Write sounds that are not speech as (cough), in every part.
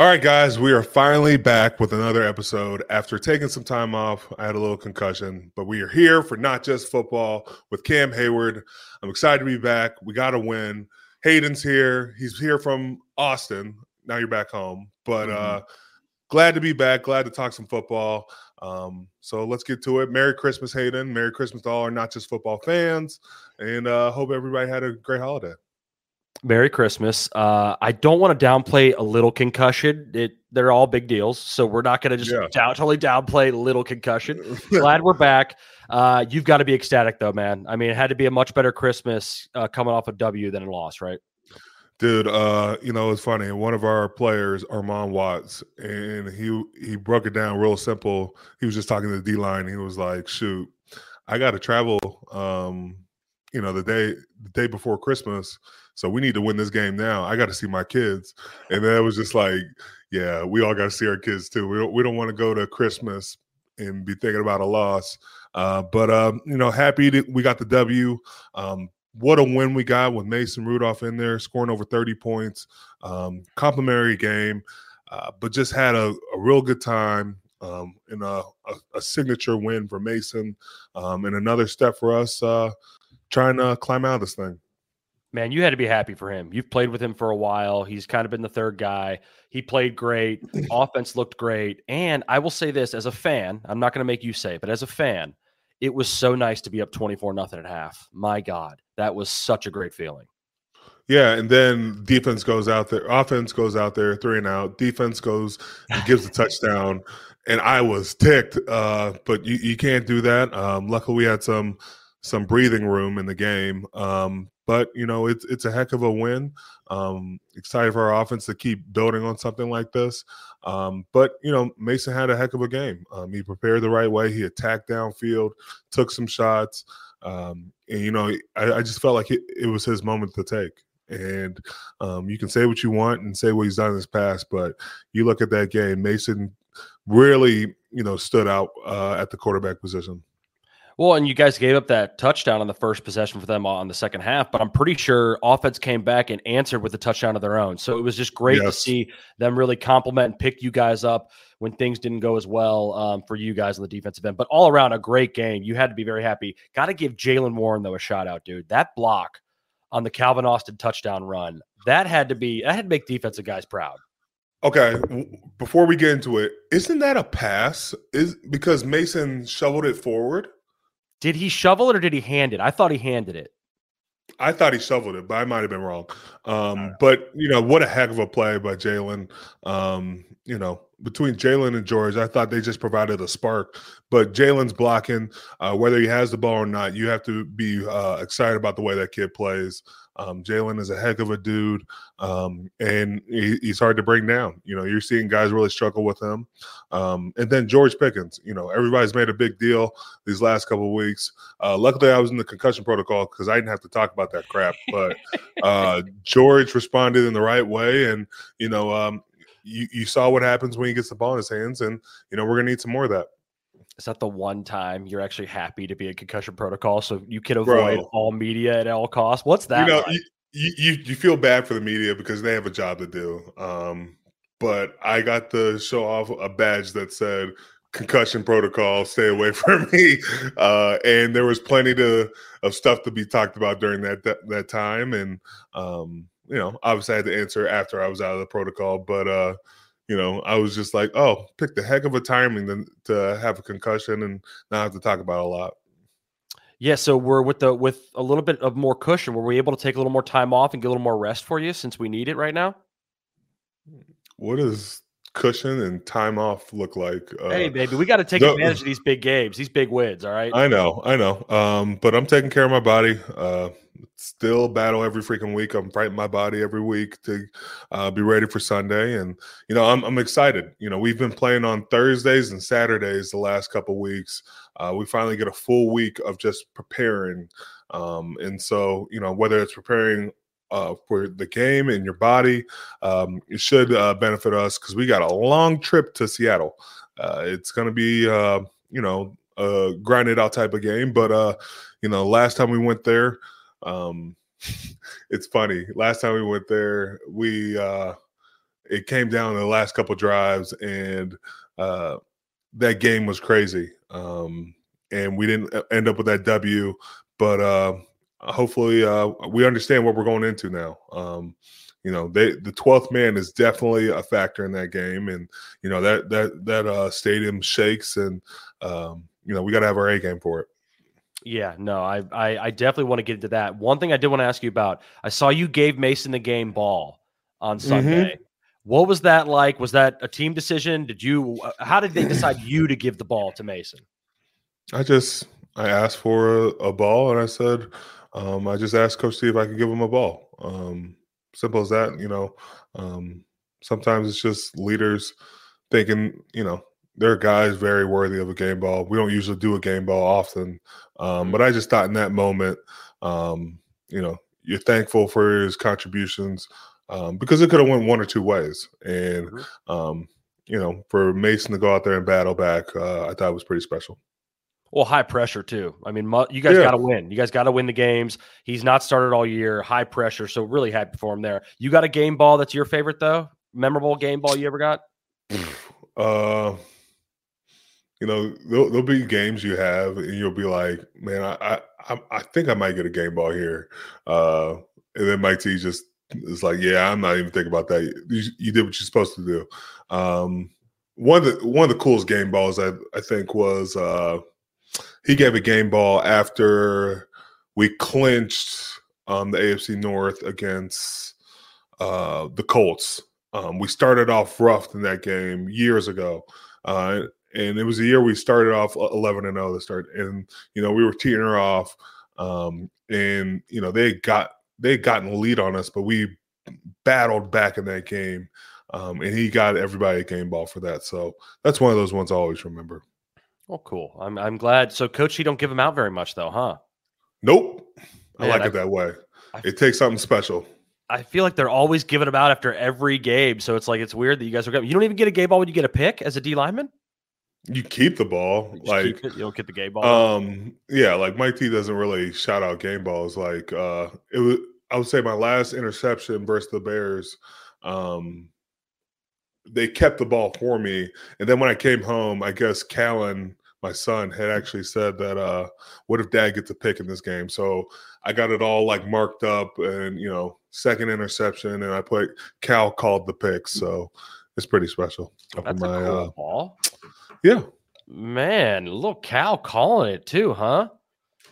All right, guys, we are finally back with another episode. After taking some time off, I had a little concussion, but we are here for not just football with Cam Heyward. I'm excited to be back. We got to win. Hayden's here. He's here from Austin. Now you're back home, but mm-hmm. uh, glad to be back. Glad to talk some football. Um, so let's get to it. Merry Christmas, Hayden. Merry Christmas to all our not just football fans, and uh, hope everybody had a great holiday. Merry Christmas. Uh, I don't want to downplay a little concussion. It they're all big deals, so we're not going to just yeah. down, totally downplay little concussion. (laughs) Glad we're back. Uh, you've got to be ecstatic though, man. I mean, it had to be a much better Christmas uh, coming off a W than a loss, right? Dude, uh, you know it's funny. One of our players, Armon Watts, and he he broke it down real simple. He was just talking to the D line. He was like, "Shoot, I got to travel." Um, you know, the day the day before Christmas so we need to win this game now. I got to see my kids. And then it was just like, yeah, we all got to see our kids too. We don't, we don't want to go to Christmas and be thinking about a loss. Uh, but, um, you know, happy that we got the W. Um, what a win we got with Mason Rudolph in there, scoring over 30 points. Um, complimentary game, uh, but just had a, a real good time um, in a, a, a, signature win for Mason um, and another step for us uh, trying to climb out of this thing. Man, you had to be happy for him. You've played with him for a while. He's kind of been the third guy. He played great. (clears throat) Offense looked great. And I will say this as a fan, I'm not going to make you say, it, but as a fan, it was so nice to be up 24 nothing at half. My God, that was such a great feeling. Yeah, and then defense goes out there, offense goes out there, three and out. Defense goes and gives a (laughs) touchdown, and I was ticked. Uh, but you, you can't do that. Um, luckily, we had some some breathing room in the game. Um, but you know, it's it's a heck of a win. Um, excited for our offense to keep building on something like this. Um, but you know, Mason had a heck of a game. Um, he prepared the right way. He attacked downfield, took some shots, um, and you know, I, I just felt like it, it, was his moment to take. And um, you can say what you want and say what he's done in his past, but you look at that game, Mason really, you know, stood out uh, at the quarterback position. Well, and you guys gave up that touchdown on the first possession for them on the second half, but I'm pretty sure offense came back and answered with a touchdown of their own. So it was just great yes. to see them really compliment and pick you guys up when things didn't go as well um, for you guys on the defensive end. But all around, a great game. You had to be very happy. Got to give Jaylen Warren though a shout out, dude. That block on the Calvin Austin touchdown run that had to be that had to make defensive guys proud. Okay, before we get into it, isn't that a pass? Is because Mason shoveled it forward? Did he shovel it or did he hand it? I thought he handed it. I thought he shoveled it, but I might have been wrong. Um, but you know, what a heck of a play by Jaylen. Um, you know, between Jaylen and George, I thought they just provided a spark. But Jaylen's blocking, uh, whether he has the ball or not, you have to be uh, excited about the way that kid plays. Um, Jaylen is a heck of a dude, um, and he, he's hard to bring down. You know, you're seeing guys really struggle with him. Um, and then George Pickens, you know, everybody's made a big deal these last couple of weeks. Uh, luckily, I was in the concussion protocol because I didn't have to talk about that crap. But uh, (laughs) George responded in the right way, and you know, um, you, you saw what happens when he gets the ball in his hands, and you know, we're gonna need some more of that is that the one time you're actually happy to be a concussion protocol so you can avoid Bro. all media at all costs? What's that? You know, like? you, you, you feel bad for the media because they have a job to do. Um, but I got to show off a badge that said concussion protocol, stay away (laughs) from me. Uh, and there was plenty to of stuff to be talked about during that that, that time. And um, you know, obviously I had to answer after I was out of the protocol, but uh you know, I was just like, oh, pick the heck of a timing to, to have a concussion and not have to talk about a lot. Yeah, so we're with the with a little bit of more cushion. Were we able to take a little more time off and get a little more rest for you since we need it right now? What does cushion and time off look like? Uh, hey, baby, we got to take advantage of these big games, these big wins. All right. I know, I know. Um, but I'm taking care of my body. Uh, still battle every freaking week. I'm fighting my body every week to uh, be ready for Sunday, and you know I'm, I'm excited. You know we've been playing on Thursdays and Saturdays the last couple weeks. Uh, we finally get a full week of just preparing, um, and so you know whether it's preparing uh, for the game and your body, um, it should uh, benefit us because we got a long trip to Seattle. Uh, it's going to be uh, you know a grinded out type of game, but uh, you know last time we went there. Um, (laughs) it's funny. Last time we went there, we uh, it came down to the last couple drives, and uh, that game was crazy. Um, and we didn't uh, end up with that W, but uh, hopefully uh, we understand what we're going into now. Um, you know, they the twelfth man is definitely a factor in that game, and you know that that that uh, stadium shakes, and um, you know we got to have our A game for it. Yeah, no, I, I, I definitely want to get into that. One thing I did want to ask you about: I saw you gave Mason the game ball on mm-hmm. Sunday. Mm-hmm. What was that like? Was that a team decision? Did you? Uh, how did they decide you to give the ball to Mason? I just I asked for a, a ball, and I said um, I just asked Coach Steve if I could give him a ball. Um, simple as that. You know, um, sometimes it's just leaders thinking, you know, there are guys very worthy of a game ball. We don't usually do a game ball often, um, mm-hmm. but I just thought in that moment, um, you know, you're thankful for his contributions um, because it could have went one or two ways, and mm-hmm. um, you know, for Mason to go out there and battle back, uh, I thought it was pretty special. Well, high pressure too. I mean, you guys yeah. got to win. You guys got to win the games. He's not started all year. High pressure, so really happy for him there. You got a game ball that's your favorite though? Memorable game ball you ever got? (sighs) Uh, you know, there'll, there'll, be games you have, and you'll be like, "Man, I, I, I think I might get a game ball here." Uh, and then Mike T just is like, "Yeah, I'm not even thinking about that. You, you did what you're supposed to do." Um, one of the one of the coolest game balls I I think was uh, he gave a game ball after we clinched um, the AFC North against uh, the Colts. Um, we started off rough in that game years ago. Uh, and it was a year we started off 11 and 0 to start and you know we were teeing her off um, and you know they got they gotten the lead on us but we battled back in that game um, and he got everybody a game ball for that so that's one of those ones i always remember. Oh cool. I'm, I'm glad. So coach you don't give them out very much though huh? Nope. I Man, like I, it that way. I, it takes something special. I feel like they're always giving them out after every game, so it's like it's weird that you guys are. You don't even get a game ball when you get a pick as a D lineman. You keep the ball, you like you don't get the game ball. Um, yeah, like Mike T doesn't really shout out game balls. Like, uh, it was. I would say my last interception versus the Bears. Um, they kept the ball for me, and then when I came home, I guess Callan, my son, had actually said that, uh, "What if Dad gets a pick in this game?" So I got it all like marked up, and you know, second interception, and I put Cal called the pick, so it's pretty special. That's my, a cool uh, ball. Yeah. Man, little cow calling it too, huh?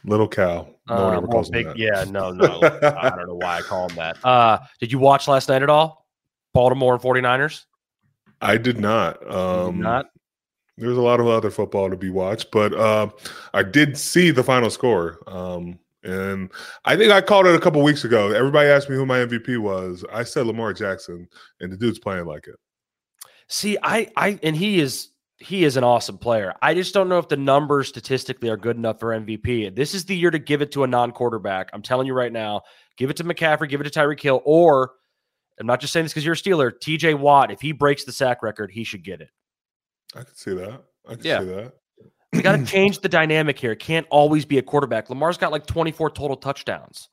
Little cow. No uh, one ever calls big, that. Yeah, (laughs) no, no. I don't know why I call him that. Uh, did you watch last night at all? Baltimore and 49ers? I did not. Um, did not. There's a lot of other football to be watched, but uh, I did see the final score. Um, and I think I called it a couple weeks ago. Everybody asked me who my MVP was. I said Lamar Jackson, and the dude's playing like it. See, I, I, and he is he is an awesome player. I just don't know if the numbers statistically are good enough for MVP. This is the year to give it to a non-quarterback. I'm telling you right now, give it to McCaffrey, give it to Tyreek Hill, or I'm not just saying this because you're a Steeler. TJ Watt, if he breaks the sack record, he should get it. I can see that. I can yeah. see that. We got to change the dynamic here. It can't always be a quarterback. Lamar's got like 24 total touchdowns.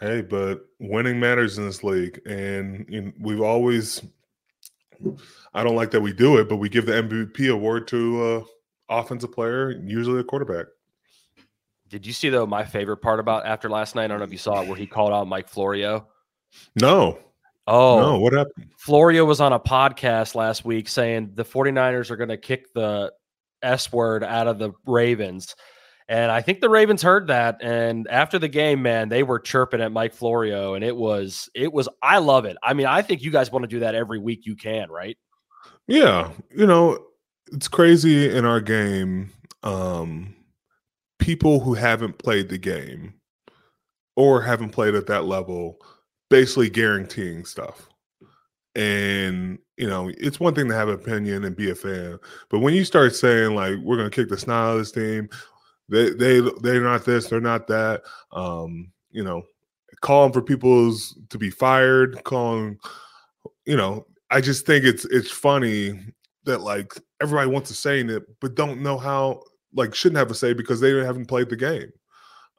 Hey, but winning matters in this league, and you know, we've always I don't like that we do it, but we give the MVP award to uh offensive player, usually a quarterback. Did you see though my favorite part about after last night? I don't know if you saw it where he called out Mike Florio. No. Oh, no, what happened? Florio was on a podcast last week saying the 49ers are going to kick the S word out of the Ravens. And I think the Ravens heard that. And after the game, man, they were chirping at Mike Florio. And it was, it was, I love it. I mean, I think you guys want to do that every week you can, right? Yeah. You know, it's crazy in our game. Um, people who haven't played the game or haven't played at that level basically guaranteeing stuff. And you know, it's one thing to have an opinion and be a fan, but when you start saying like we're gonna kick the snot out of this team, they they they're not this, they're not that. Um, you know, calling for people's to be fired, calling, you know, I just think it's it's funny that like everybody wants to say it, but don't know how like shouldn't have a say because they haven't played the game.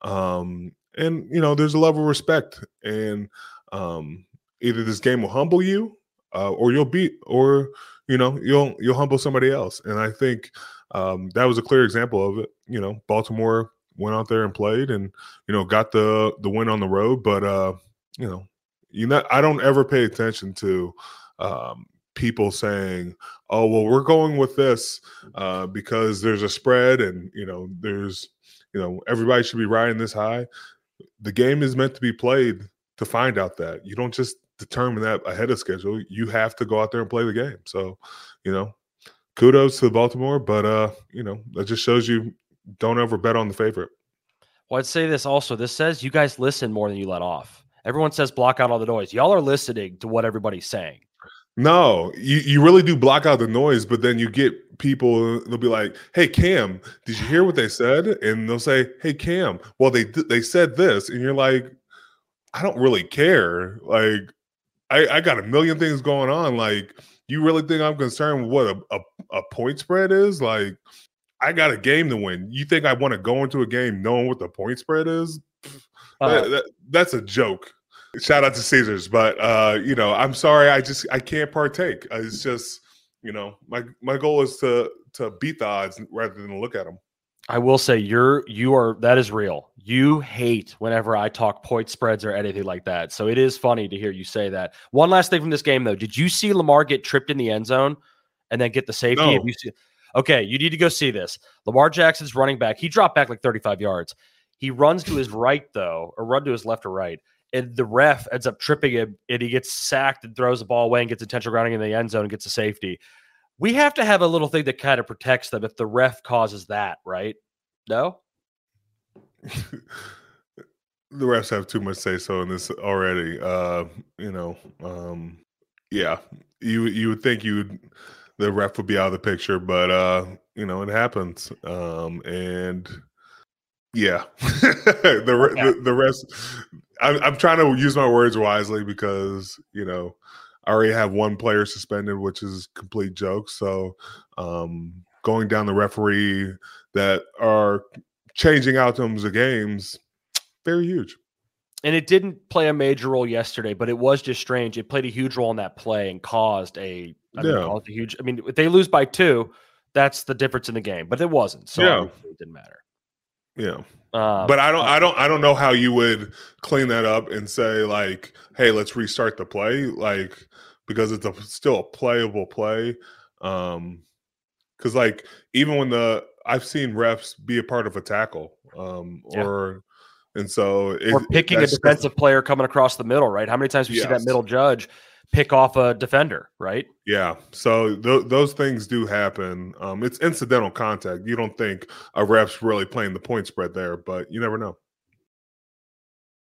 Um, and you know, there's a level of respect, and um, either this game will humble you, uh, or you'll beat, or you know, you'll you'll humble somebody else. And I think um, that was a clear example of it. You know, Baltimore went out there and played, and you know, got the the win on the road. But uh, you know, you know, I don't ever pay attention to um, people saying, "Oh, well, we're going with this uh, because there's a spread, and you know, there's, you know, everybody should be riding this high." The game is meant to be played to find out that you don't just determine that ahead of schedule. You have to go out there and play the game. So, you know, kudos to Baltimore, but uh, you know, that just shows you don't ever bet on the favorite. Well, I'd say this also. This says you guys listen more than you let off. Everyone says block out all the noise. Y'all are listening to what everybody's saying. No, you, you really do block out the noise, but then you get people. They'll be like, "Hey Cam, did you hear what they said?" And they'll say, "Hey Cam, well they they said this," and you're like, "I don't really care. Like, I I got a million things going on. Like, you really think I'm concerned with what a, a, a point spread is? Like, I got a game to win. You think I want to go into a game knowing what the point spread is? Uh, that, that, that's a joke. Shout out to Caesars, but uh, you know, I'm sorry, I just I can't partake. Uh, it's just you know, my my goal is to to beat the odds rather than look at them. I will say you're you are that is real. You hate whenever I talk point spreads or anything like that. So it is funny to hear you say that. One last thing from this game though. Did you see Lamar get tripped in the end zone and then get the safety? No. You see, okay, you need to go see this. Lamar Jackson's running back. He dropped back like 35 yards. He runs to his right though, or run to his left or right and the ref ends up tripping him and he gets sacked and throws the ball away and gets intentional grounding in the end zone and gets a safety. We have to have a little thing that kind of protects them if the ref causes that, right? No? (laughs) the refs have too much say so in this already. Uh, you know, um, yeah, you you would think you the ref would be out of the picture, but uh, you know, it happens. Um, and yeah, (laughs) the, okay. the the rest I'm, I'm trying to use my words wisely because you know I already have one player suspended, which is complete joke. So um, going down the referee that are changing outcomes of games, very huge. And it didn't play a major role yesterday, but it was just strange. It played a huge role in that play and caused a, I mean, yeah. caused a huge. I mean, if they lose by two, that's the difference in the game. But it wasn't, so yeah. it didn't matter. Yeah. Um, but I don't, I don't, I don't know how you would clean that up and say like, "Hey, let's restart the play," like because it's a, still a playable play. Um, because like even when the I've seen refs be a part of a tackle, um, yeah. or and so it, or picking a defensive player coming across the middle, right? How many times we yes. see that middle judge pick off a defender, right? Yeah. So th- those things do happen. Um, it's incidental contact. You don't think a ref's really playing the point spread there, but you never know.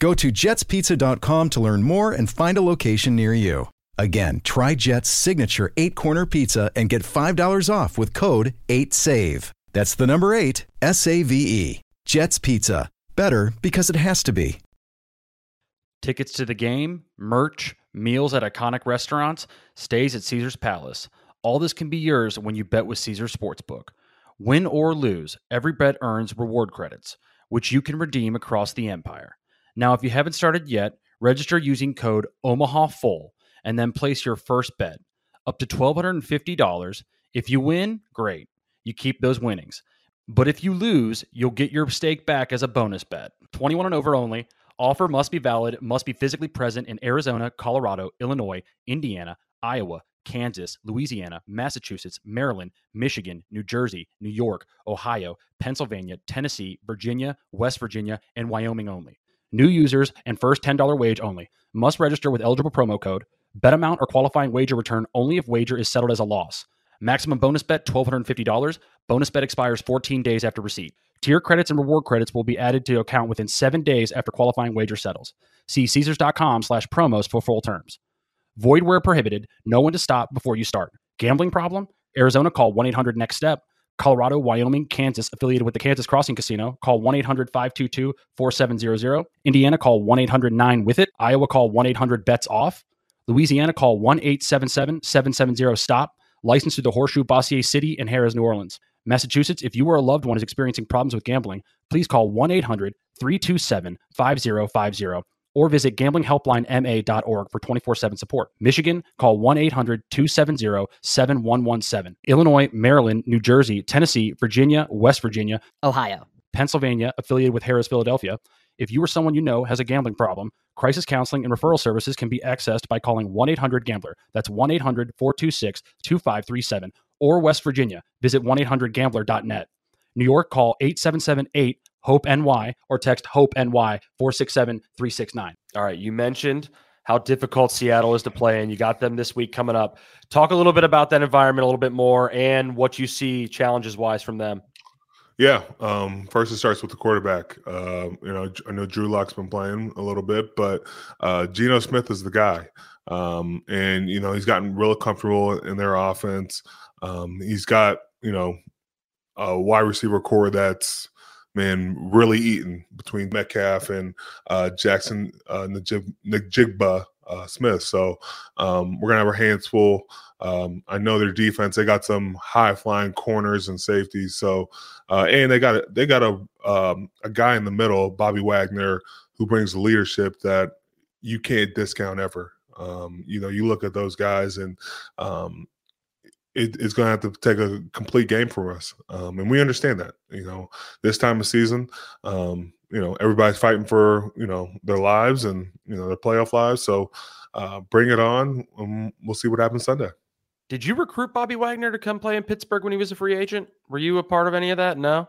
Go to jetspizza.com to learn more and find a location near you. Again, try Jet's signature eight corner pizza and get $5 off with code 8SAVE. That's the number eight, S A V E. Jet's Pizza. Better because it has to be. Tickets to the game, merch, meals at iconic restaurants, stays at Caesar's Palace. All this can be yours when you bet with Caesar's Sportsbook. Win or lose, every bet earns reward credits, which you can redeem across the empire. Now, if you haven't started yet, register using code OMAHAFULL and then place your first bet up to $1,250. If you win, great. You keep those winnings. But if you lose, you'll get your stake back as a bonus bet. 21 and over only. Offer must be valid, must be physically present in Arizona, Colorado, Illinois, Indiana, Iowa, Kansas, Louisiana, Massachusetts, Maryland, Michigan, New Jersey, New York, Ohio, Pennsylvania, Tennessee, Virginia, West Virginia, and Wyoming only. New users and first $10 wage only. Must register with eligible promo code. Bet amount or qualifying wager return only if wager is settled as a loss. Maximum bonus bet $1,250. Bonus bet expires 14 days after receipt. Tier credits and reward credits will be added to account within seven days after qualifying wager settles. See Caesars.com slash promos for full terms. Void where prohibited. No one to stop before you start. Gambling problem? Arizona call 1 800 NEXT STEP. Colorado, Wyoming, Kansas, affiliated with the Kansas Crossing Casino, call 1 800 522 4700. Indiana, call 1 800 9 with it. Iowa, call 1 800 bets off. Louisiana, call 1 877 770 stop. Licensed to the Horseshoe, Bossier City, and Harrah's, New Orleans. Massachusetts, if you or a loved one is experiencing problems with gambling, please call 1 800 327 5050 or visit gamblinghelplinema.org for 24 7 support. Michigan, call 1 800 270 7117. Illinois, Maryland, New Jersey, Tennessee, Virginia, West Virginia, Ohio, Pennsylvania, affiliated with Harrah's Philadelphia. If you or someone you know has a gambling problem, crisis counseling and referral services can be accessed by calling 1 800 Gambler. That's 1 800 426 2537. Or West Virginia, visit 1 800 Gambler.net. New York, call 877 8 HOPE NY or text HOPE NY 467 369. All right. You mentioned how difficult Seattle is to play, and you got them this week coming up. Talk a little bit about that environment a little bit more and what you see challenges wise from them. Yeah. Um, first, it starts with the quarterback. Uh, you know, I know Drew Lock's been playing a little bit, but uh, Geno Smith is the guy. Um, and, you know, he's gotten real comfortable in their offense. Um, he's got, you know, a wide receiver corps that's man really eating between Metcalf and uh, Jaxon uh, Njigba uh, Smith. So um, we're gonna have our hands full. Um, I know their defense; they got some high flying corners and safeties. So uh, and they got they got a um, a guy in the middle, Bobby Wagner, who brings the leadership that you can't discount ever. Um, you know, you look at those guys, and um, it, it's going to have to take a complete game for us, um, and we understand that. You know, this time of season, um, you know, everybody's fighting for you know their lives and you know their playoff lives. So uh, bring it on, and we'll see what happens Sunday. Did you recruit Bobby Wagner to come play in Pittsburgh when he was a free agent? Were you a part of any of that? No.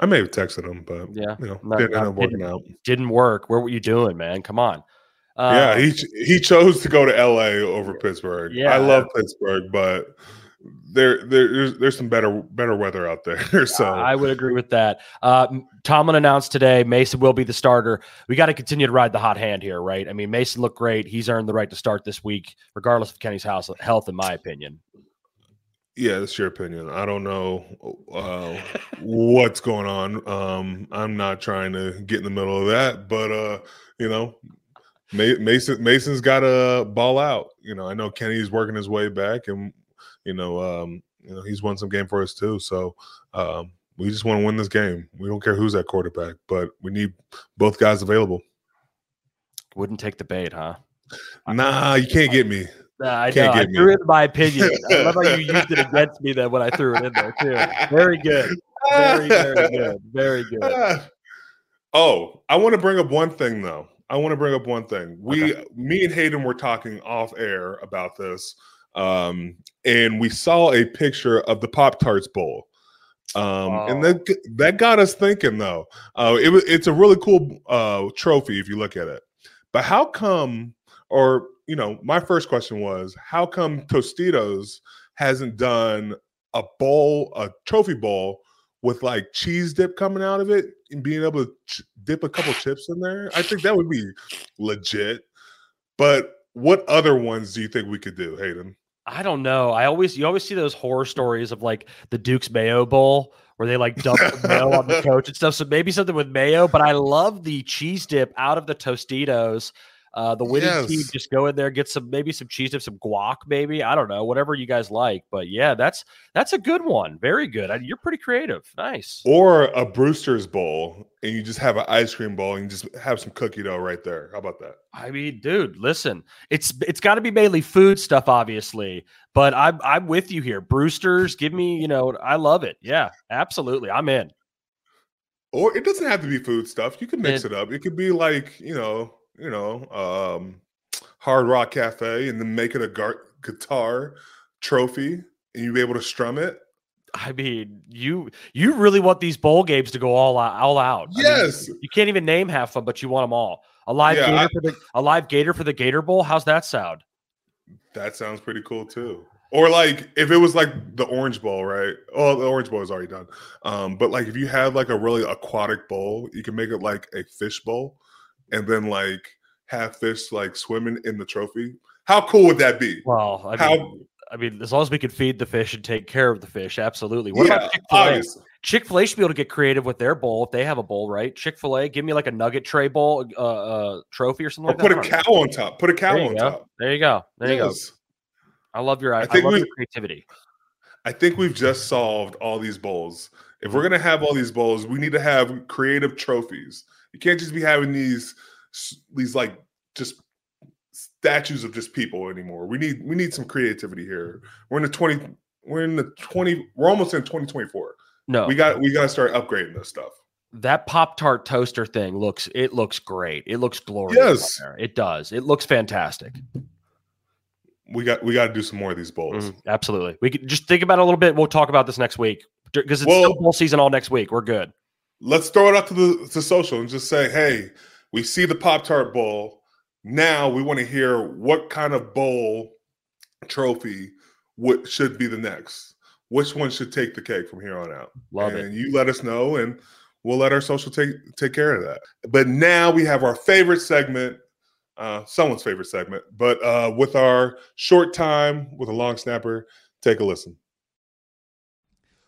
I may have texted him, but yeah, you know, not, didn't working out. Didn't work. Where were you doing, man? Come on. Uh, yeah, he he chose to go to L.A. over Pittsburgh. Yeah, I love Pittsburgh, but there, there there's, there's some better better weather out there. (laughs) so I would agree with that. Uh, Tomlin announced today Mason will be the starter. We got to continue to ride the hot hand here, right? I mean, Mason looked great. He's earned the right to start this week, regardless of Kenny's house health, in my opinion. Yeah, that's your opinion. I don't know uh, what's going on. Um, I'm not trying to get in the middle of that, but uh, you know, Mason Mason's got to ball out. You know, I know Kenny's working his way back, and you know, um, you know, he's won some game for us too. So um, we just want to win this game. We don't care who's at quarterback, but we need both guys available. Wouldn't take the bait, huh? Nah, you can't get me. Nah, I can't know. I me. threw in my opinion. (laughs) I love how you used it against me then when I threw it in there too. Very good. Very, very good. Very good. (laughs) Oh, I want to bring up one thing though. I want to bring up one thing. We, okay. me and Hayden were talking off air about this um, and we saw a picture of the Pop Tarts Bowl. Um, and that that got us thinking though. Uh, it it's a really cool uh, trophy if you look at it. But how come, or you know, my first question was, how come Tostitos hasn't done a bowl, a trophy bowl with like cheese dip coming out of it and being able to ch- dip a couple chips in there? I think that would be legit. But what other ones do you think we could do, Hayden? I don't know. I always you always see those horror stories of like the Duke's Mayo Bowl where they like dump mayo on the (laughs) coach and stuff. So maybe something with mayo, but I love the cheese dip out of the Tostitos. Uh, the winning yes. team just go in there, get some maybe some cheese dip, some guac, maybe I don't know, whatever you guys like. But yeah, that's that's a good one, very good. I, you're pretty creative, nice. Or a Brewster's bowl, and you just have an ice cream bowl, and you just have some cookie dough right there. How about that? I mean, dude, listen, it's it's got to be mainly food stuff, obviously, but I'm I'm with you here. Brewster's, give me, you know, I love it. Yeah, absolutely, I'm in. Or it doesn't have to be food stuff. You can mix it, it up. It could be like you know you know, um, Hard Rock Cafe, and then make it a gar- guitar trophy and you be able to strum it. I mean, you you really want these bowl games to go all out, all out. Yes, I mean, you can't even name half of them, but you want them all. A live yeah, gator I, for the a live gator for the Gator Bowl. How's that sound? That sounds pretty cool too. Or like if it was like the Orange Bowl, right? Oh, the Orange Bowl is already done. Um, but like if you had like a really aquatic bowl, you can make it like a fish bowl, and then like have fish like swimming in the trophy. How cool would that be? Well, I mean, I mean, as long as we can feed the fish and take care of the fish, absolutely. What yeah, about Chick Fil A? Chick Fil A should be able to get creative with their bowl if they have a bowl, right? Chick Fil A, give me like a nugget tray bowl, uh, uh trophy or something. Or like put a cow on top. Put a cow on go. top. There you go. There yes. you go. I love your. I, I love your creativity. I think we've just solved all these bowls. If we're gonna have all these bowls, we need to have creative trophies. You can't just be having these these like just statues of just people anymore. We need we need some creativity here. We're in the 20 we're in the 20 we're almost in 2024. No. We got we got to start upgrading this stuff. That Pop Tart toaster thing looks it looks great. It looks glorious. Yes. It does. It looks fantastic. We got we got to do some more of these bowls. Mm, absolutely. We could just think about it a little bit. We'll talk about this next week because it's well, still bowl season all next week. We're good. Let's throw it out to the to social and just say, hey, we see the Pop Tart bowl now we want to hear what kind of bowl trophy what should be the next. Which one should take the cake from here on out? Love and it. you let us know, and we'll let our social take take care of that. But now we have our favorite segment, uh, someone's favorite segment, but uh, with our short time with a long snapper. Take a listen.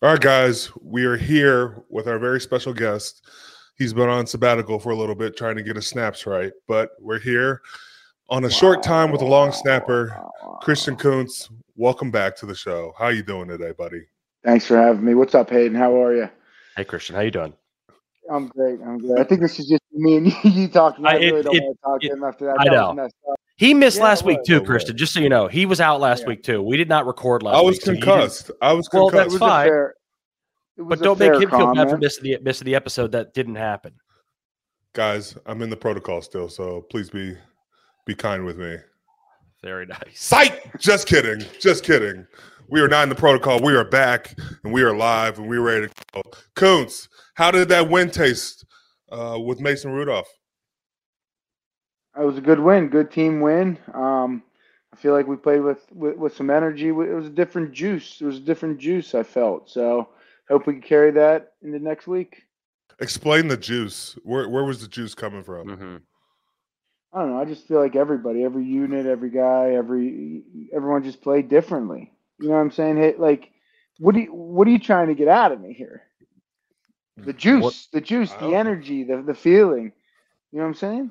All right, guys, we are here with our very special guest. He's been on sabbatical for a little bit trying to get his snaps right, but we're here on a short time with a long snapper, Christian Kuntz. Welcome back to the show. How you doing today, buddy? Thanks for having me. What's up, Hayden? How are you? Hey, Christian. How you doing? I'm great. I'm good. I think this is just me and (laughs) you talking. I, really don't it, want to talk it, to him after that. I that know. He missed yeah, last week too, Christian. Just so you know, he was out last yeah. week too. We did not record last. Week. I was week, concussed. So I was concussed. Well, that's fine. Fair, but don't make him comment. feel bad for missing the missing the episode that didn't happen. Guys, I'm in the protocol still, so please be be kind with me. Very nice. Sight. Just kidding. Just kidding. We are not in the protocol. We are back and we are live and we're ready to go. Kuntz, how did that win taste uh, with Mason Rudolph? It was a good win, good team win. Um, I feel like we played with, with, with some energy. It was a different juice. It was a different juice. I felt so. Hope we can carry that into next week. Explain the juice. Where where was the juice coming from? Mm-hmm. I don't know. I just feel like everybody, every unit, every guy, every everyone just played differently. You know what I'm saying? Hey, like, what do you what are you trying to get out of me here? The juice, what? the juice, the energy, the the feeling. You know what I'm saying?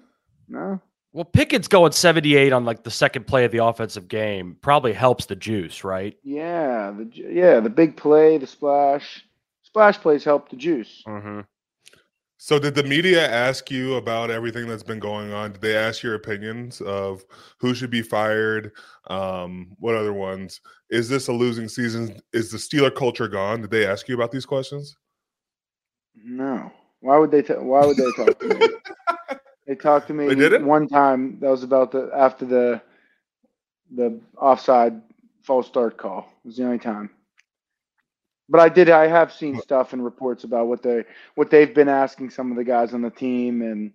No. Well, Pickett's going 78 on like the second play of the offensive game probably helps the juice, right? Yeah, the yeah, the big play, the splash, splash plays help the juice. Mm-hmm. So, did the media ask you about everything that's been going on? Did they ask your opinions of who should be fired? Um, what other ones? Is this a losing season? Is the Steeler culture gone? Did they ask you about these questions? No. Why would they? T- why would they talk to me? (laughs) They talked to me one time. That was about the after the the offside false start call. It was the only time. But I did. I have seen stuff and reports about what they what they've been asking some of the guys on the team, and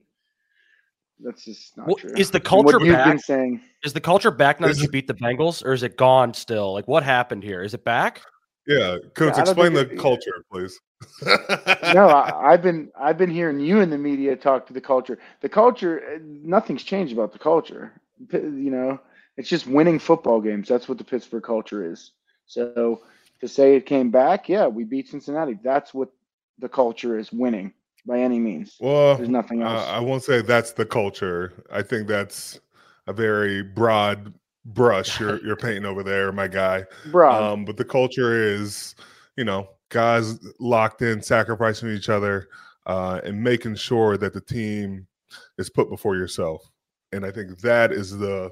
that's just not well, true. Is the culture back? saying is the culture back now that you beat the Bengals, or is it gone still? Like what happened here? Is it back? Yeah, Coach, yeah, explain the it, culture, please. no, I, (laughs) have been I've been hearing you in the media talk to the culture. The culture, eh, nothing's changed about the culture. You know, it's just winning football games. That's what the Pittsburgh culture is. So to say it came back, yeah, we beat Cincinnati. That's what the culture is winning. by any means. Well, there's nothing else. Uh, I won't say that's the culture. I think that's a very broad brush (laughs) you're you're painting over there, my guy. Broad. Um, but the culture is, you know, guys locked in, sacrificing each other, uh, and making sure that the team is put before yourself. And I think that is the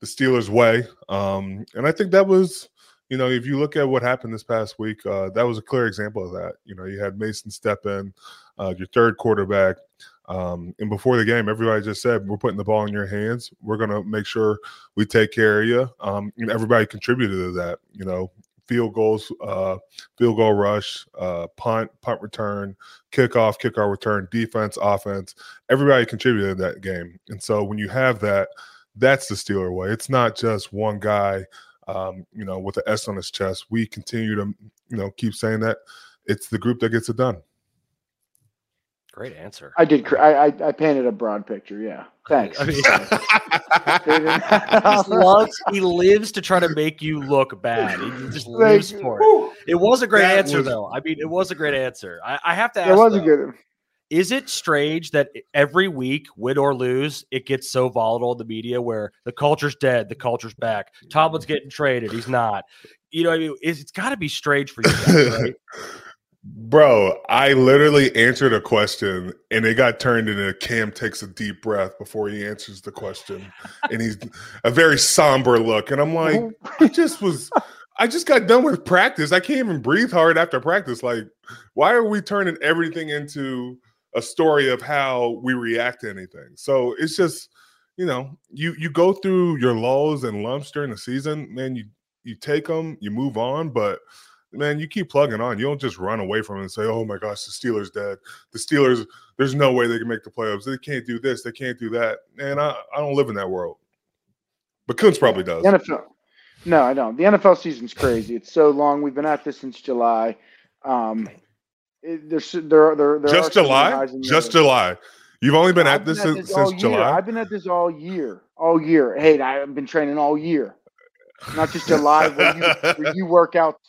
the Steelers' way. Um, and I think that was, you know, if you look at what happened this past week, uh, that was a clear example of that. You know, you had Mason step in, uh, your third quarterback. Um, and before the game, everybody just said, "We're putting the ball in your hands. We're going to make sure we take care of you." Um, and everybody contributed to that. You know, field goals, uh, field goal rush, uh, punt, punt return, kickoff, kickoff return, defense, offense. Everybody contributed that game. And so when you have that, that's the Steeler way. It's not just one guy, um, you know, with an S on his chest. We continue to, you know, keep saying that it's the group that gets it done. Great answer. I did. I, I, I painted a broad picture. Yeah. Thanks. I (laughs) mean, (laughs) he loves. He lives to try to make you look bad. He just lives like, for it. It was a great answer, was, though. I mean, it was a great answer. I, I have to ask. It was though, a good. Is it strange that every week, win or lose, it gets so volatile in the media where the culture's dead, the culture's back, Tomlin's getting traded, he's not. You know, I mean, it's, it's got to be strange for you, guys, (laughs) right? Bro, I literally answered a question and it got turned into Cam takes a deep breath before he answers the question. And he's a very somber look. And I'm like, I just was I just got done with practice. I can't even breathe hard after practice. Like, why are we turning everything into a story of how we react to anything? So it's just, you know, you you go through your lulls and lumps during the season, man, you you take them, you move on, but man, you keep plugging on. You don't just run away from it and say, "Oh my gosh, the Steelers dead. The Steelers, there's no way they can make the playoffs. They can't do this. They can't do that." And I, I don't live in that world. But Kuntz probably does. The NFL, no, I don't. The NFL season's crazy. It's so long. We've been at this since July. Um, it, there's there, there, there just July, just July. You've only been I've at this since, since July. I've been at this all year, all year. Hey, I've been training all year, not just July where you, (laughs) where you work out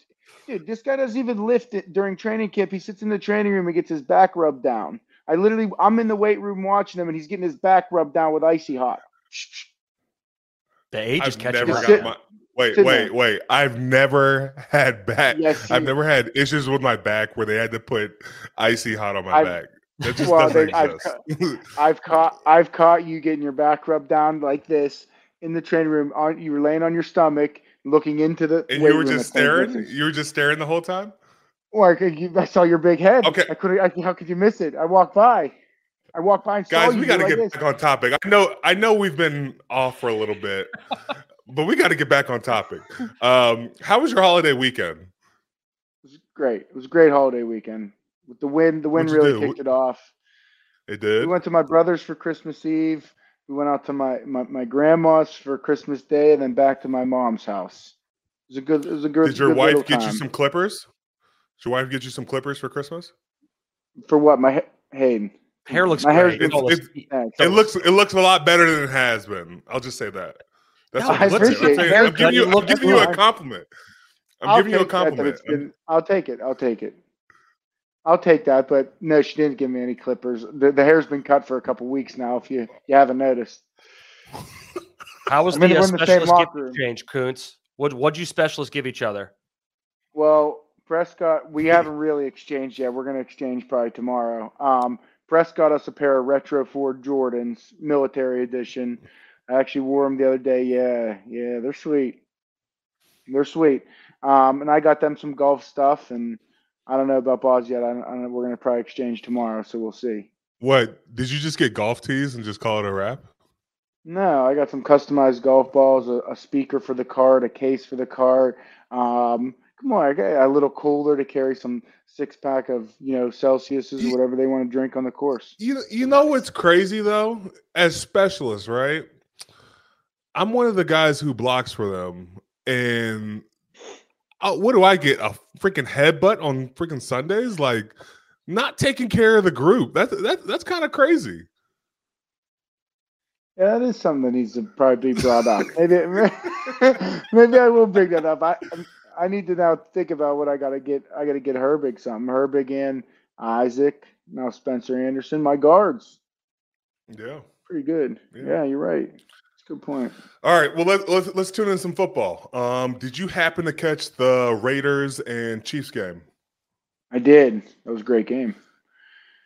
dude, this guy doesn't even lift it during training camp. He sits in the training room and gets his back rubbed down. I literally, I'm in the weight room watching him, and he's getting his back rubbed down with icy hot. The age is catching never got my, Wait, wait, there. wait! I've never (laughs) had back. Yes, I've never had issues with my back where they had to put icy hot on my I've, back. That just (laughs) well, doesn't I've, exist. I've caught, I've caught you getting your back rubbed down like this in the training room. On you were laying on your stomach looking into the. And you were just staring. You were just staring the whole time. Well, I, I saw your big head. Okay, I could. I, how could you miss it? I walked by. I walked by and Guys, we got to like get this. back on topic. I know. I know we've been off for a little bit, (laughs) but we got to get back on topic. Um, how was your holiday weekend? It was great. It was a great holiday weekend. With the wind, the wind really kicked it off. It did. We went to my brother's for Christmas Eve. We went out to my, my, my grandma's for Christmas Day, and then back to my mom's house. It was a good. It was a good. Did your good wife get time. you some clippers? Did your wife get you some clippers for Christmas? For what? My Hayden. Hair looks my great. It, it, it, looks it looks a lot better than it has been. I'll just say that. That's no, what I appreciate it. I'm giving you, I'm giving you a compliment. I'm I'll giving you a compliment. I'll take it. I'll take it. I'll take that. But no, she didn't give me any clippers. The, the hair's been cut for a couple weeks now. If you you haven't noticed. How was I mean, the, uh, specialist gift exchange, Kuntz? What what'd you specialists give each other? Well, Pressley, we haven't really exchanged yet. We're going to exchange probably tomorrow. Um, Pressley got us a pair of retro Ford Jordans, military edition. I actually wore them the other day. Yeah, yeah, they're sweet. They're sweet. Um, and I got them some golf stuff, and I don't know about Boz yet. I don't, I don't. We're going to probably exchange tomorrow, so we'll see. What did you just get golf tees and just call it a wrap? No, I got some customized golf balls, a, a speaker for the cart, a case for the cart. Um, come on, I got a little cooler to carry some six pack of you know Celsiuses or whatever they want to drink on the course. You you know what's crazy though, as specialists, right? I'm one of the guys who blocks for them, and uh, what do I get? A freaking headbutt on freaking Sundays? Like not taking care of the group. That's that, that's kind of crazy. Yeah, that is something that needs to probably be brought up. Maybe, (laughs) maybe I will bring that up. I I need to now think about what I gotta get. I gotta get Herbig something. Herbig and Isaac. now Spencer Anderson, my guards. Yeah, pretty good. Yeah, yeah you're right. That's a good point. All right, well let, let's let's tune in some football. Um, did you happen to catch the Raiders and Chiefs game? I did. That was a great game.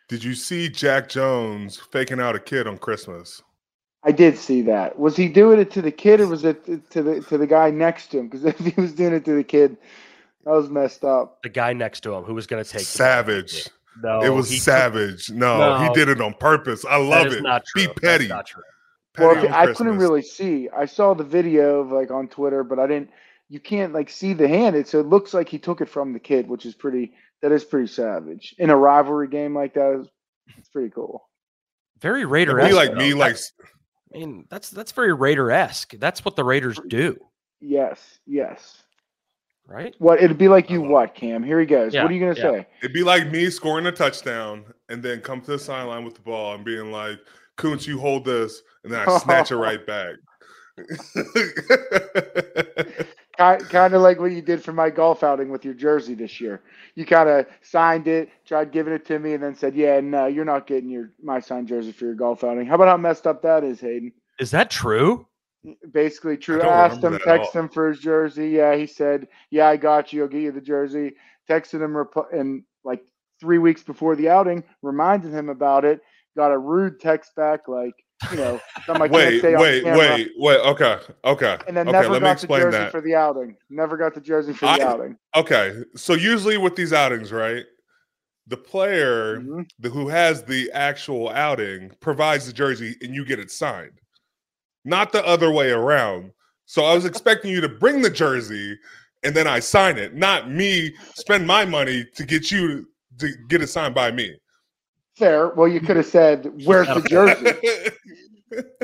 Did you see Jack Jones faking out a kid on Christmas? I did see that. Was he doing it to the kid or was it to the to the guy next to him? Because (laughs) if he was doing it to the kid, that was messed up. The guy next to him who was going to take savage. No, it was savage. no, no, he did it on purpose. I love it. Not true. Be petty. not true. Petty well, I couldn't really see. I saw the video of like on Twitter, but I didn't. You can't like see the hand. It so it looks like he took it from the kid, which is pretty. That is pretty savage in a rivalry game like that. It's pretty cool. Very Raider. Be like me, like. I mean, that's that's very Raider esque. That's what the Raiders do. Yes. Yes right? What it'd be like you what, Cam? Here he goes. Yeah, what are you gonna yeah. say? It'd be like me scoring a touchdown and then come to the sideline with the ball and being like, Kuntz, you hold this, and then I snatch it right back. (laughs) kind of like what you did for my golf outing with your jersey this year. You kind of signed it, tried giving it to me, and then said, "Yeah, no, you're not getting your my signed jersey for your golf outing." How about how messed up that is, Hayden? Is that true? basically true. I asked him, text him for his jersey. Yeah, he said, "Yeah, I got you. I'll get you the jersey." Texted him rep- and like three weeks before the outing, reminded him about it. Got a rude text back, like you know, something I wait, wait, wait, wait. Okay, okay. And then okay, never got the jersey that. for the outing. Never got the jersey for the I, outing. Okay, so usually with these outings, right? The player mm-hmm. the, who has the actual outing provides the jersey, and you get it signed not the other way around. So I was expecting you to bring the jersey and then I sign it, not me spend my money to get you to get it signed by me. Fair. Well, you could have said, "Where's the jersey?"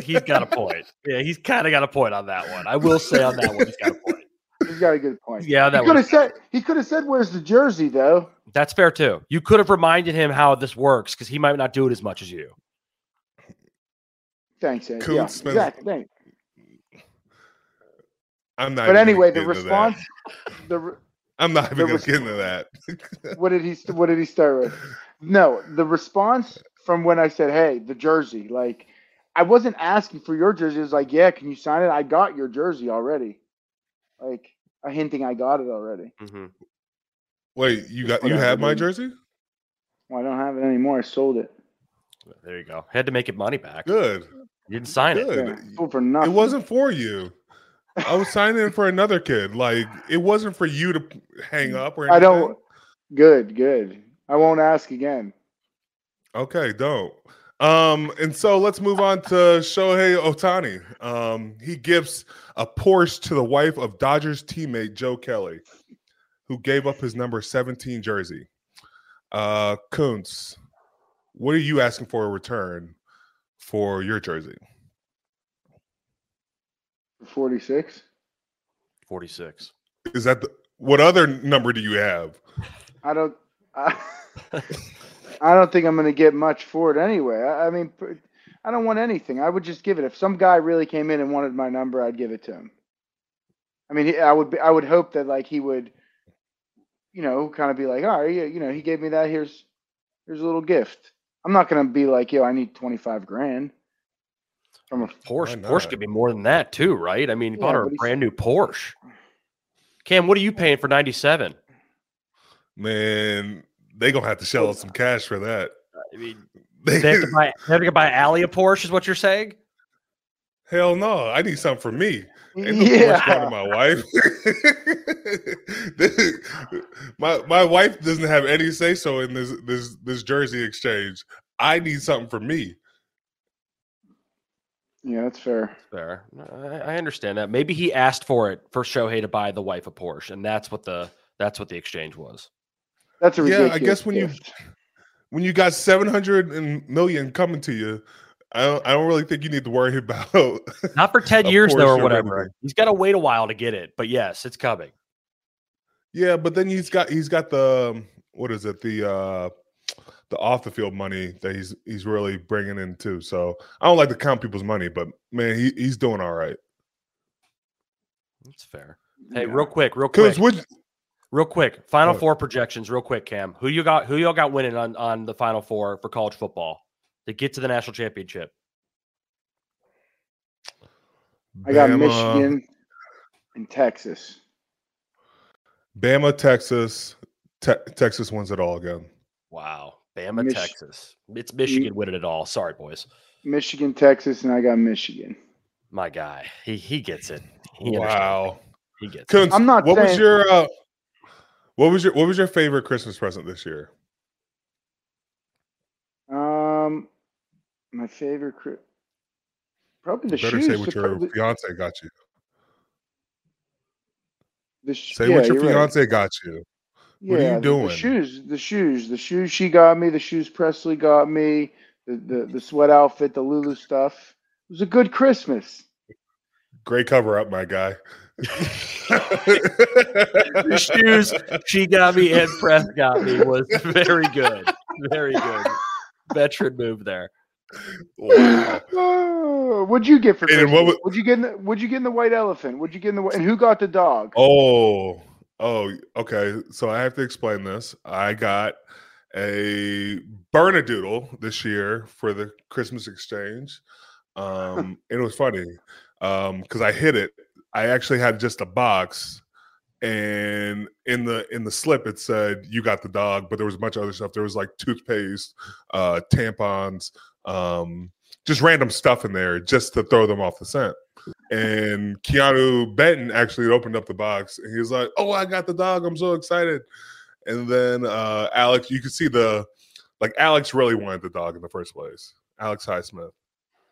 he's got a point. Yeah, he's kind of got a point on that one. I will say on that one, he's got a point. He's got a good point. Yeah, that he could have said. He could have said, "Where's the jersey?" Though. That's fair too. You could have reminded him how this works because he might not do it as much as you. Thanks, Ed. yeah, exactly. Thanks. I'm not. But anyway, the response. The (laughs) I'm not even going to get into that. what did he? What did he start with? No, the response from when I said, "Hey, the jersey," like I wasn't asking for your jersey. It was like, "Yeah, can you sign it?" I got your jersey already. Like a hinting, I got it already. Mm-hmm. Wait, you got you have my jersey? Well, I don't have it anymore. I sold it. There you go. Had to make it money back. Good. You didn't sign Good. it. Yeah, for nothing. It wasn't for you. I was signing for another kid. Like it wasn't for you to hang (laughs) up or anything. I don't. Good, good. I won't ask again. Okay, don't. Um, and so let's move on to Shohei Ohtani. Um, he gives a Porsche to the wife of Dodgers teammate Joe Kelly, who gave up his number 17 jersey. Uh, Kuntz, what are you asking for a return for your jersey? 46. 46. Is that the what other number do you have? I don't I, (laughs) I don't think I'm going to get much for it anyway. I, I, mean I don't want anything. I would just give it if some guy really came in and wanted my number, I'd give it to him. I mean, I would be, I would hope that like he would you know, kind of be like, "All right, you know, he gave me that. Here's here's a little gift." I'm not going to be like, "Yo, I need 25 grand." From a Porsche, Porsche could be more than that too, right? I mean, you yeah, bought her a brand new Porsche. Cam, what are you paying for 97? Man, they gonna have to shell out some cash for that. I mean, (laughs) they, they have to buy they have to buy Allie a Porsche, is what you're saying? Hell no, I need something for me. Ain't no yeah. going to my wife. (laughs) my my wife doesn't have any say so in this this this jersey exchange. I need something for me. Yeah, that's fair. Fair. I, understand that. Maybe he asked for it for Shohei to buy the wife a Porsche, and that's what the that's what the exchange was. That's a yeah. I guess when gift. you when you got seven hundred million coming to you, I don't I don't really think you need to worry (laughs) about not for ten years though or whatever. He's got to wait a while to get it, but yes, it's coming. Yeah, but then he's got he's got the um, what is it the uh the off the field money that he's he's really bringing in too. So I don't like to count people's money, but man, he, he's doing all right. That's fair. Hey, yeah. real quick, real quick. Would Real quick, Final Four projections. Real quick, Cam. Who you got? Who y'all got winning on on the Final Four for college football to get to the national championship? I got Bama, Michigan and Texas. Bama, Texas. Te- Texas wins it all again. Wow, Bama, Mich- Texas. It's Michigan winning it all. Sorry, boys. Michigan, Texas, and I got Michigan. My guy, he he gets it. He wow, he gets. It. I'm not. What saying- was your uh, what was your What was your favorite Christmas present this year? Um, my favorite, probably the you better shoes. say what your probably, fiance got you. The sh- say yeah, what your fiance right. got you. What yeah, are you doing? The, the shoes, the shoes, the shoes she got me, the shoes Pressley got me, the, the, the sweat outfit, the Lulu stuff. It was a good Christmas. Great cover up, my guy. The shoes she got me and Press got me was very good. Very good. Veteran move there. Wow. Oh, what'd you get for Christmas? What was, would you get in the, would you get in the white elephant? Would you get in the and who got the dog? Oh, oh, okay. So I have to explain this. I got a Bernedoodle this year for the Christmas exchange. Um, and it was funny Um because um, I hit it I actually had just a box, and in the in the slip it said you got the dog, but there was a bunch of other stuff. There was like toothpaste, uh, tampons, um, just random stuff in there just to throw them off the scent. And Keanu Benton actually opened up the box and he was like, "Oh, I got the dog! I'm so excited!" And then uh, Alex, you could see the like Alex really wanted the dog in the first place. Alex Highsmith.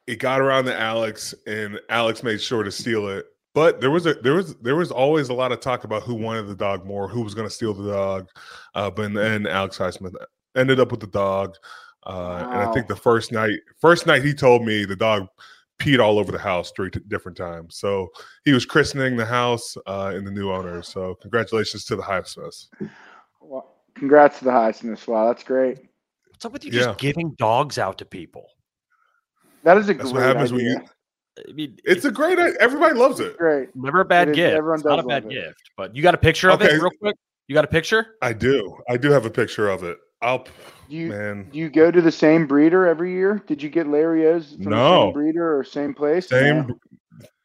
It got around to Alex, and Alex made sure to steal it but there was a there was there was always a lot of talk about who wanted the dog more, who was going to steal the dog. Uh, but then Alex Highsmith ended up with the dog. Uh, wow. And I think the first night, first night he told me the dog peed all over the house three t- different times. So he was christening the house uh, and the new owner. (laughs) So congratulations to the Highsmiths. Well, congrats to the Highsmiths. Wow, that's great. What's up with you yeah. just giving dogs out to people? That is a that's great what happens idea. when you I mean, it's a great. Everybody loves it. Great. Never a bad gift. Everyone it's not a bad it. gift. But you got a picture of it, real quick. You got a picture? I do. I do have a picture of it. I'll. Do you, man. Do you go to the same breeder every year? Did you get Larry O's from no. the same breeder or same place? Same, no?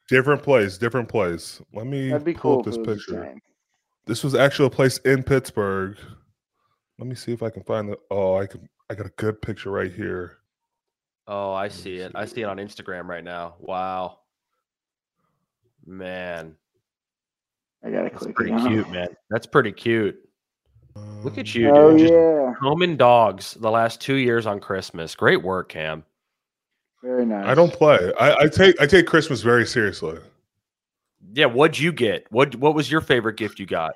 different place, different place. Let me That'd be pull cool up this picture. This was actually a place in Pittsburgh. Let me see if I can find the. Oh, I can. I got a good picture right here. Oh, I see it. I see it on Instagram right now. Wow. Man. I gotta That's click pretty it cute, man. That's pretty cute. Look at you, oh, dude. Just yeah. Homing dogs the last two years on Christmas. Great work, Cam. Very nice. I don't play. I, I take I take Christmas very seriously. Yeah, what'd you get? What what was your favorite gift you got?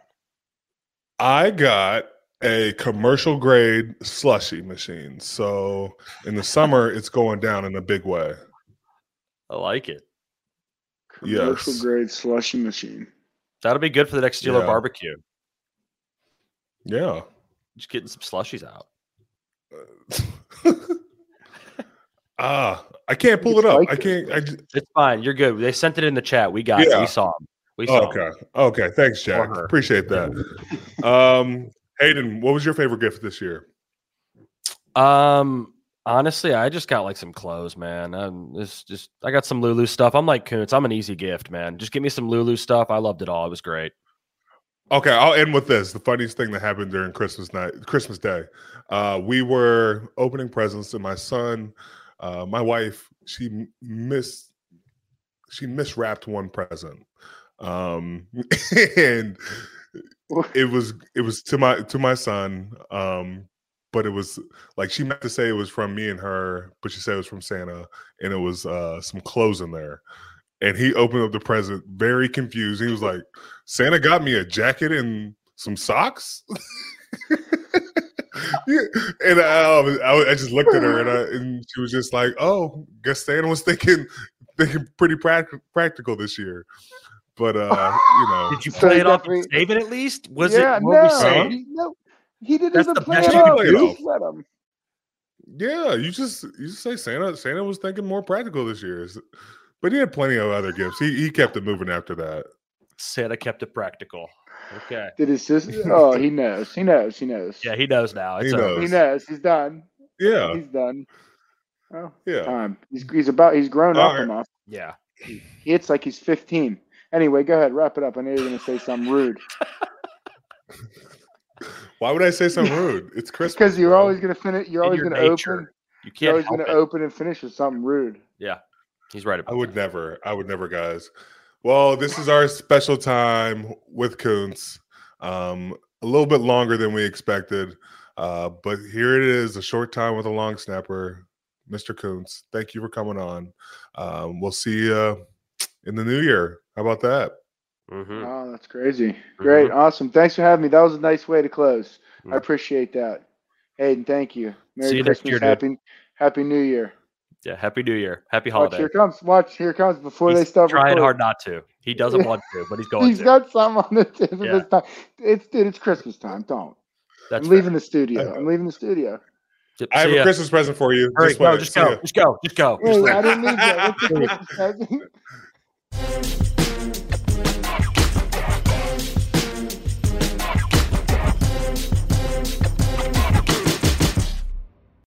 I got a commercial grade slushy machine. So in the summer, (laughs) it's going down in a big way. I like it. Commercial yes. grade slushy machine. That'll be good for the next Steeler yeah. barbecue. Yeah. Just getting some slushies out. (laughs) ah, I can't pull it up. I can't. I just... It's fine. You're good. They sent it in the chat. We got yeah. it. We saw them. We saw okay. Them. Okay. Thanks, Jack. Appreciate that. (laughs) um, Hayden, what was your favorite gift this year? Um, honestly, I just got like some clothes, man. Um, it's just I got some Lulu stuff. I'm like Kuntz. I'm an easy gift, man. Just give me some Lulu stuff. I loved it all. It was great. Okay, I'll end with this. The funniest thing that happened during Christmas night, Christmas Day, uh, we were opening presents, and my son, uh, my wife, she missed, she miswrapped one present, um, (laughs) and it was it was to my to my son um but it was like she meant to say it was from me and her but she said it was from santa and it was uh some clothes in there. And he opened up the present very confused. He was like santa got me a jacket and some socks? (laughs) Yeah. and I, I, I, just looked at her and, I, (laughs) and she was just like oh guess santa was thinking thinking pretty practical this year but uh, (laughs) you know, did you play so it off and save it at least? Was yeah, it? no, he, no, he didn't That's even play it off. let him. Yeah, you just you just say Santa. Santa was thinking more practical this year, but he had plenty of other gifts. He he kept it moving after that. Santa kept it practical. Okay. Did his sister? Oh, he knows. He knows. He knows. Yeah, he knows now. It's he knows. He knows. He's done. Yeah. He's done. Oh, yeah. Time. He's he's about. He's grown All up right. enough. Yeah. He hits like he's 15. Anyway, go ahead. Wrap it up. I know you're going to say something rude. (laughs) Why would I say something rude? It's Christmas. Because you're bro. always going to finish. You're always going to open. You can't. You're always going to open and finish with something rude. Yeah, he's right. I would that. never. I would never, guys. Well, this is our special time with Kuntz. Um, a little bit longer than we expected, uh, but here it is a short time with a long snapper, Mr. Kuntz. Thank you for coming on. Um, we'll see you in the new year. How about that? Mm-hmm. Oh, that's crazy. Great. Mm-hmm. Awesome. Thanks for having me. That was a nice way to close. Mm-hmm. I appreciate that. Hayden, thank you. Merry See Christmas. You happy, happy New Year. Yeah, happy New Year. Happy holiday. Watch, here comes. Watch, here comes before he's they start. Trying recording. hard not to. He doesn't want to, but he's (laughs) going he's to. got some on the tip of his tongue. It's dude, it's Christmas time. Don't. That's I'm leaving the studio. I'm leaving the studio. I have a Christmas present for you. Hurry, go, just go, just go, just go, just go. I didn't need that. (laughs) (laughs)